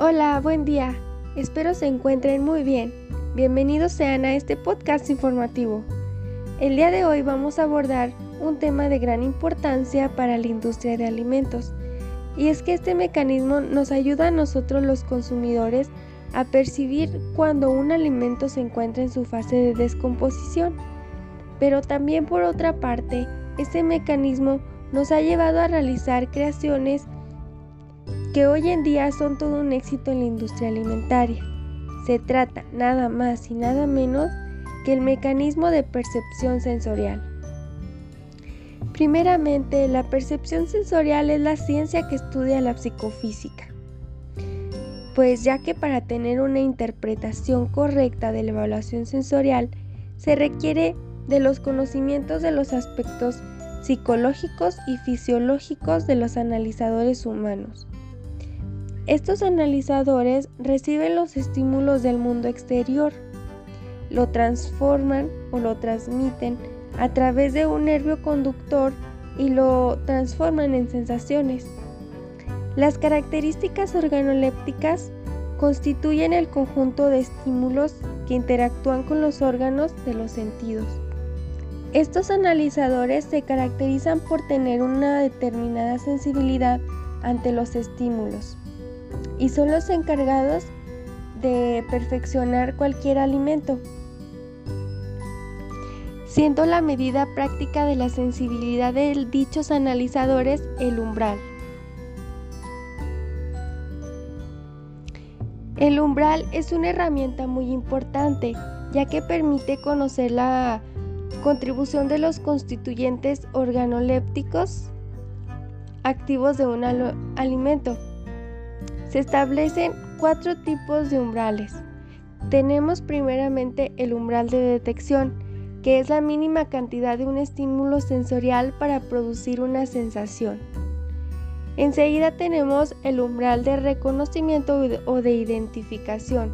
Hola, buen día. Espero se encuentren muy bien. Bienvenidos sean a este podcast informativo. El día de hoy vamos a abordar un tema de gran importancia para la industria de alimentos. Y es que este mecanismo nos ayuda a nosotros los consumidores a percibir cuando un alimento se encuentra en su fase de descomposición. Pero también por otra parte, este mecanismo nos ha llevado a realizar creaciones que hoy en día son todo un éxito en la industria alimentaria. Se trata nada más y nada menos que el mecanismo de percepción sensorial. Primeramente, la percepción sensorial es la ciencia que estudia la psicofísica, pues ya que para tener una interpretación correcta de la evaluación sensorial se requiere de los conocimientos de los aspectos psicológicos y fisiológicos de los analizadores humanos. Estos analizadores reciben los estímulos del mundo exterior, lo transforman o lo transmiten a través de un nervio conductor y lo transforman en sensaciones. Las características organolépticas constituyen el conjunto de estímulos que interactúan con los órganos de los sentidos. Estos analizadores se caracterizan por tener una determinada sensibilidad ante los estímulos y son los encargados de perfeccionar cualquier alimento, siendo la medida práctica de la sensibilidad de dichos analizadores el umbral. El umbral es una herramienta muy importante ya que permite conocer la contribución de los constituyentes organolépticos activos de un alimento. Se establecen cuatro tipos de umbrales. Tenemos primeramente el umbral de detección, que es la mínima cantidad de un estímulo sensorial para producir una sensación. Enseguida tenemos el umbral de reconocimiento o de identificación,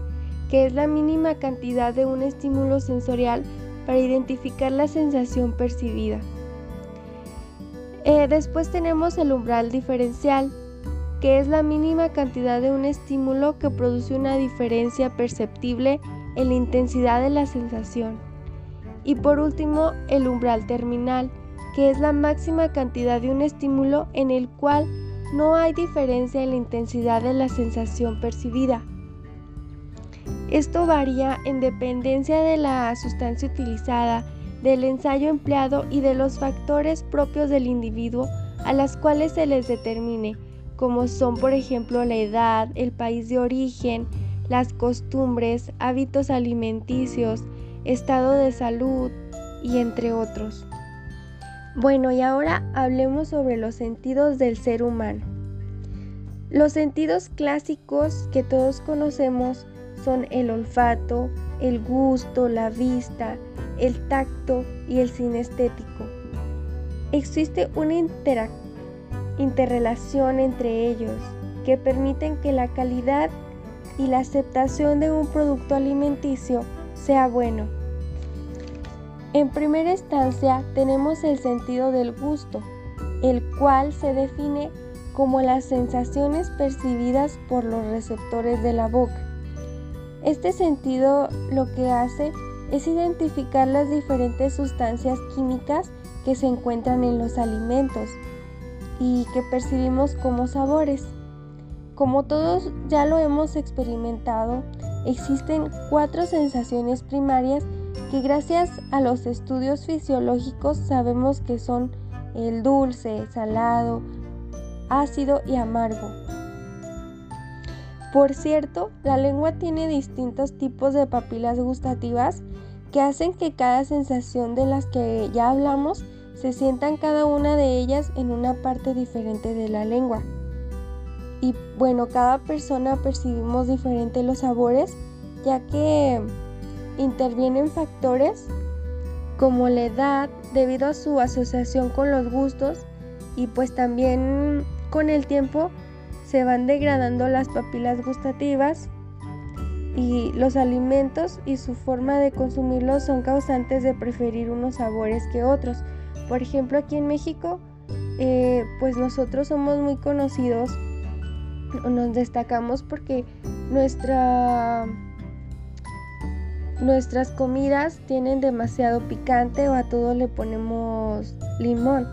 que es la mínima cantidad de un estímulo sensorial para identificar la sensación percibida. Eh, después tenemos el umbral diferencial, que es la mínima cantidad de un estímulo que produce una diferencia perceptible en la intensidad de la sensación. Y por último, el umbral terminal, que es la máxima cantidad de un estímulo en el cual no hay diferencia en la intensidad de la sensación percibida. Esto varía en dependencia de la sustancia utilizada, del ensayo empleado y de los factores propios del individuo a las cuales se les determine como son por ejemplo la edad, el país de origen, las costumbres, hábitos alimenticios, estado de salud y entre otros. Bueno, y ahora hablemos sobre los sentidos del ser humano. Los sentidos clásicos que todos conocemos son el olfato, el gusto, la vista, el tacto y el sinestético. Existe una interacción interrelación entre ellos que permiten que la calidad y la aceptación de un producto alimenticio sea bueno. En primera instancia tenemos el sentido del gusto, el cual se define como las sensaciones percibidas por los receptores de la boca. Este sentido lo que hace es identificar las diferentes sustancias químicas que se encuentran en los alimentos y que percibimos como sabores. Como todos ya lo hemos experimentado, existen cuatro sensaciones primarias que gracias a los estudios fisiológicos sabemos que son el dulce, salado, ácido y amargo. Por cierto, la lengua tiene distintos tipos de papilas gustativas que hacen que cada sensación de las que ya hablamos se sientan cada una de ellas en una parte diferente de la lengua. Y bueno, cada persona percibimos diferente los sabores, ya que intervienen factores como la edad debido a su asociación con los gustos y pues también con el tiempo se van degradando las papilas gustativas y los alimentos y su forma de consumirlos son causantes de preferir unos sabores que otros. Por ejemplo, aquí en México, eh, pues nosotros somos muy conocidos nos destacamos porque nuestra nuestras comidas tienen demasiado picante o a todo le ponemos limón.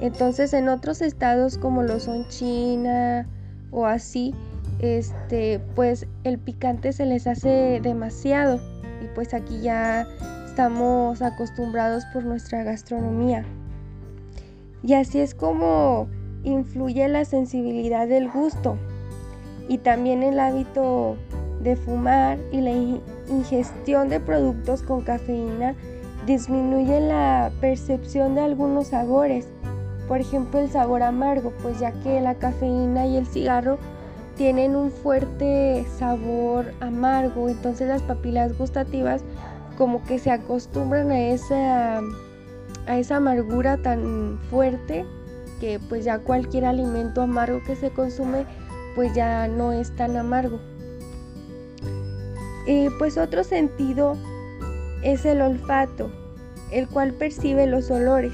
Entonces en otros estados como lo son China o así, este, pues el picante se les hace demasiado y pues aquí ya estamos acostumbrados por nuestra gastronomía. Y así es como influye la sensibilidad del gusto y también el hábito de fumar y la ingestión de productos con cafeína disminuye la percepción de algunos sabores. Por ejemplo, el sabor amargo, pues ya que la cafeína y el cigarro tienen un fuerte sabor amargo, entonces las papilas gustativas como que se acostumbran a esa, a esa amargura tan fuerte que pues ya cualquier alimento amargo que se consume pues ya no es tan amargo. Y pues otro sentido es el olfato, el cual percibe los olores.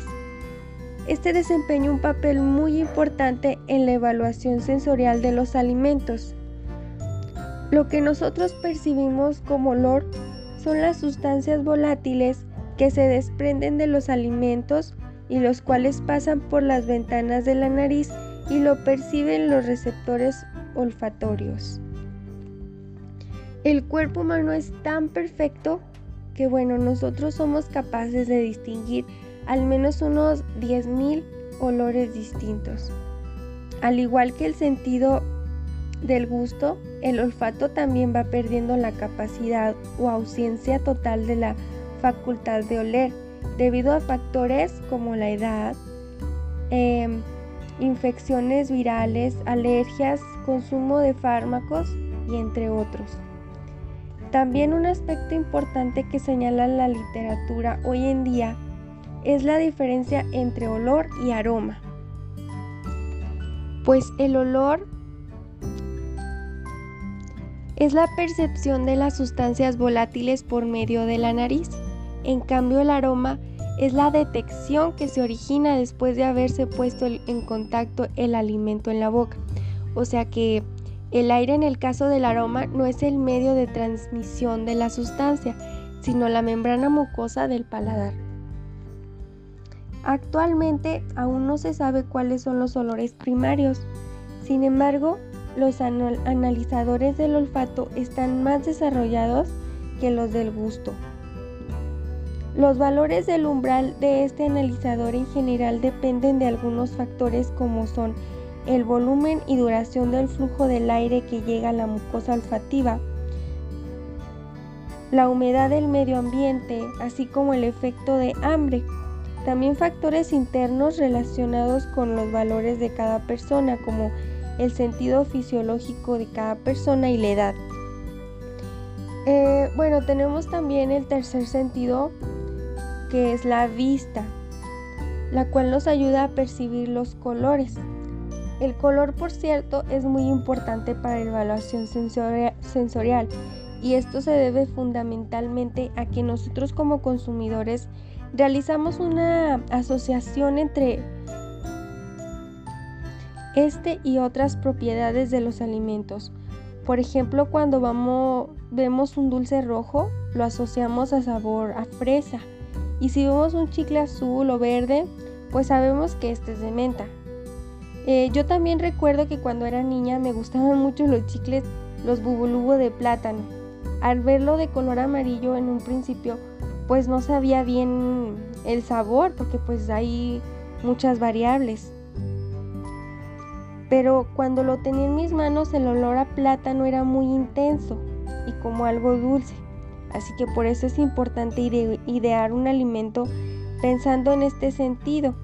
Este desempeña un papel muy importante en la evaluación sensorial de los alimentos. Lo que nosotros percibimos como olor son las sustancias volátiles que se desprenden de los alimentos y los cuales pasan por las ventanas de la nariz y lo perciben los receptores olfatorios. El cuerpo humano es tan perfecto que bueno, nosotros somos capaces de distinguir al menos unos 10.000 olores distintos. Al igual que el sentido del gusto, el olfato también va perdiendo la capacidad o ausencia total de la facultad de oler debido a factores como la edad, em, infecciones virales, alergias, consumo de fármacos y entre otros. También un aspecto importante que señala la literatura hoy en día es la diferencia entre olor y aroma. Pues el olor es la percepción de las sustancias volátiles por medio de la nariz. En cambio el aroma es la detección que se origina después de haberse puesto en contacto el alimento en la boca. O sea que el aire en el caso del aroma no es el medio de transmisión de la sustancia, sino la membrana mucosa del paladar. Actualmente aún no se sabe cuáles son los olores primarios. Sin embargo, los analizadores del olfato están más desarrollados que los del gusto. Los valores del umbral de este analizador en general dependen de algunos factores como son el volumen y duración del flujo del aire que llega a la mucosa olfativa, la humedad del medio ambiente, así como el efecto de hambre. También factores internos relacionados con los valores de cada persona, como el sentido fisiológico de cada persona y la edad. Eh, bueno, tenemos también el tercer sentido, que es la vista, la cual nos ayuda a percibir los colores. El color, por cierto, es muy importante para la evaluación sensorial y esto se debe fundamentalmente a que nosotros como consumidores realizamos una asociación entre este y otras propiedades de los alimentos. Por ejemplo, cuando vemos un dulce rojo, lo asociamos a sabor a fresa. Y si vemos un chicle azul o verde, pues sabemos que este es de menta. Eh, yo también recuerdo que cuando era niña me gustaban mucho los chicles, los bubulubo de plátano. Al verlo de color amarillo en un principio, pues no sabía bien el sabor porque pues hay muchas variables. Pero cuando lo tenía en mis manos el olor a plátano era muy intenso y como algo dulce. Así que por eso es importante idear un alimento pensando en este sentido,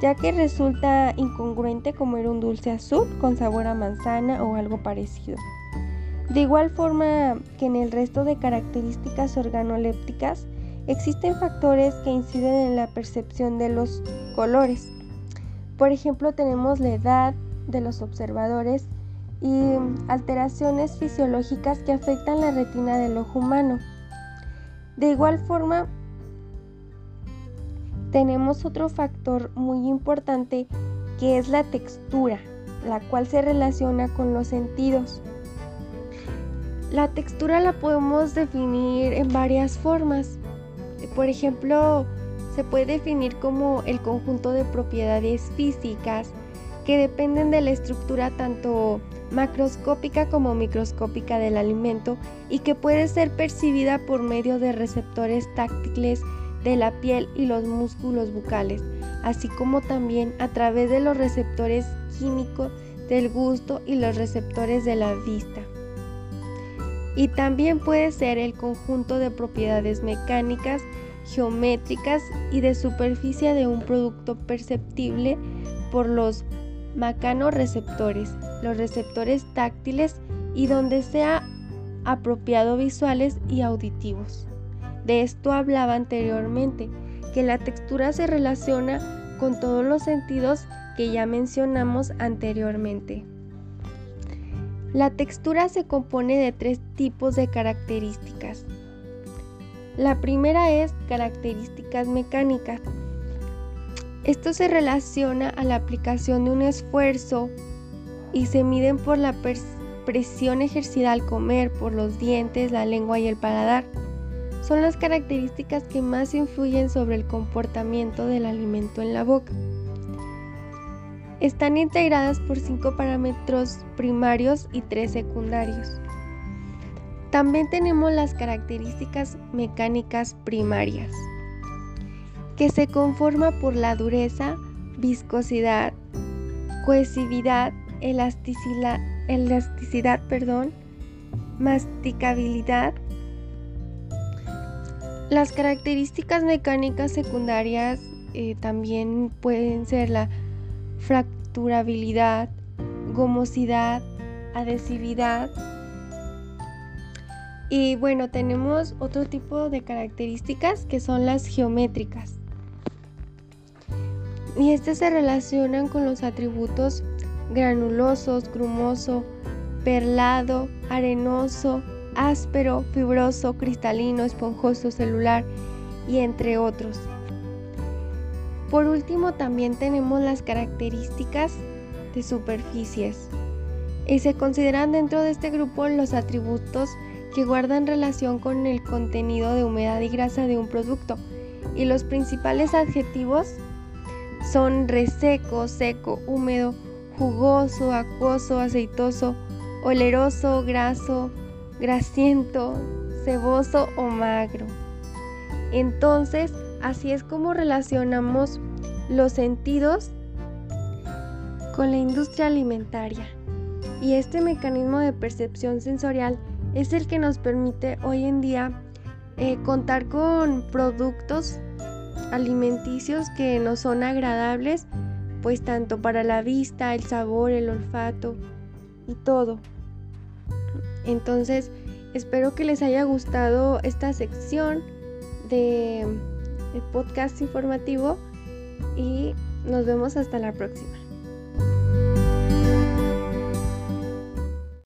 ya que resulta incongruente comer un dulce azul con sabor a manzana o algo parecido. De igual forma que en el resto de características organolépticas, existen factores que inciden en la percepción de los colores. Por ejemplo, tenemos la edad de los observadores y alteraciones fisiológicas que afectan la retina del ojo humano. De igual forma, tenemos otro factor muy importante que es la textura. la cual se relaciona con los sentidos. La textura la podemos definir en varias formas. Por ejemplo, se puede definir como el conjunto de propiedades físicas dependen de la estructura tanto macroscópica como microscópica del alimento y que puede ser percibida por medio de receptores táctiles de la piel y los músculos bucales, así como también a través de los receptores químicos del gusto y los receptores de la vista. Y también puede ser el conjunto de propiedades mecánicas, geométricas y de superficie de un producto perceptible por los macanorreceptores, los receptores táctiles y donde sea apropiado visuales y auditivos. De esto hablaba anteriormente, que la textura se relaciona con todos los sentidos que ya mencionamos anteriormente. La textura se compone de tres tipos de características. La primera es características mecánicas. Esto se relaciona a la aplicación de un esfuerzo y se miden por la presión ejercida al comer, por los dientes, la lengua y el paladar. Son las características que más influyen sobre el comportamiento del alimento en la boca. Están integradas por cinco parámetros primarios y tres secundarios. También tenemos las características mecánicas primarias que se conforma por la dureza, viscosidad, cohesividad, elasticidad, perdón, masticabilidad. Las características mecánicas secundarias eh, también pueden ser la fracturabilidad, gomosidad, adhesividad. Y bueno, tenemos otro tipo de características que son las geométricas y estas se relacionan con los atributos granulosos, grumoso, perlado, arenoso, áspero, fibroso, cristalino, esponjoso, celular y entre otros. Por último también tenemos las características de superficies y se consideran dentro de este grupo los atributos que guardan relación con el contenido de humedad y grasa de un producto y los principales adjetivos son reseco, seco, húmedo, jugoso, acuoso, aceitoso, oleroso, graso, grasiento, ceboso o magro. Entonces, así es como relacionamos los sentidos con la industria alimentaria. Y este mecanismo de percepción sensorial es el que nos permite hoy en día eh, contar con productos alimenticios que nos son agradables, pues tanto para la vista, el sabor, el olfato y todo. Entonces, espero que les haya gustado esta sección de podcast informativo y nos vemos hasta la próxima.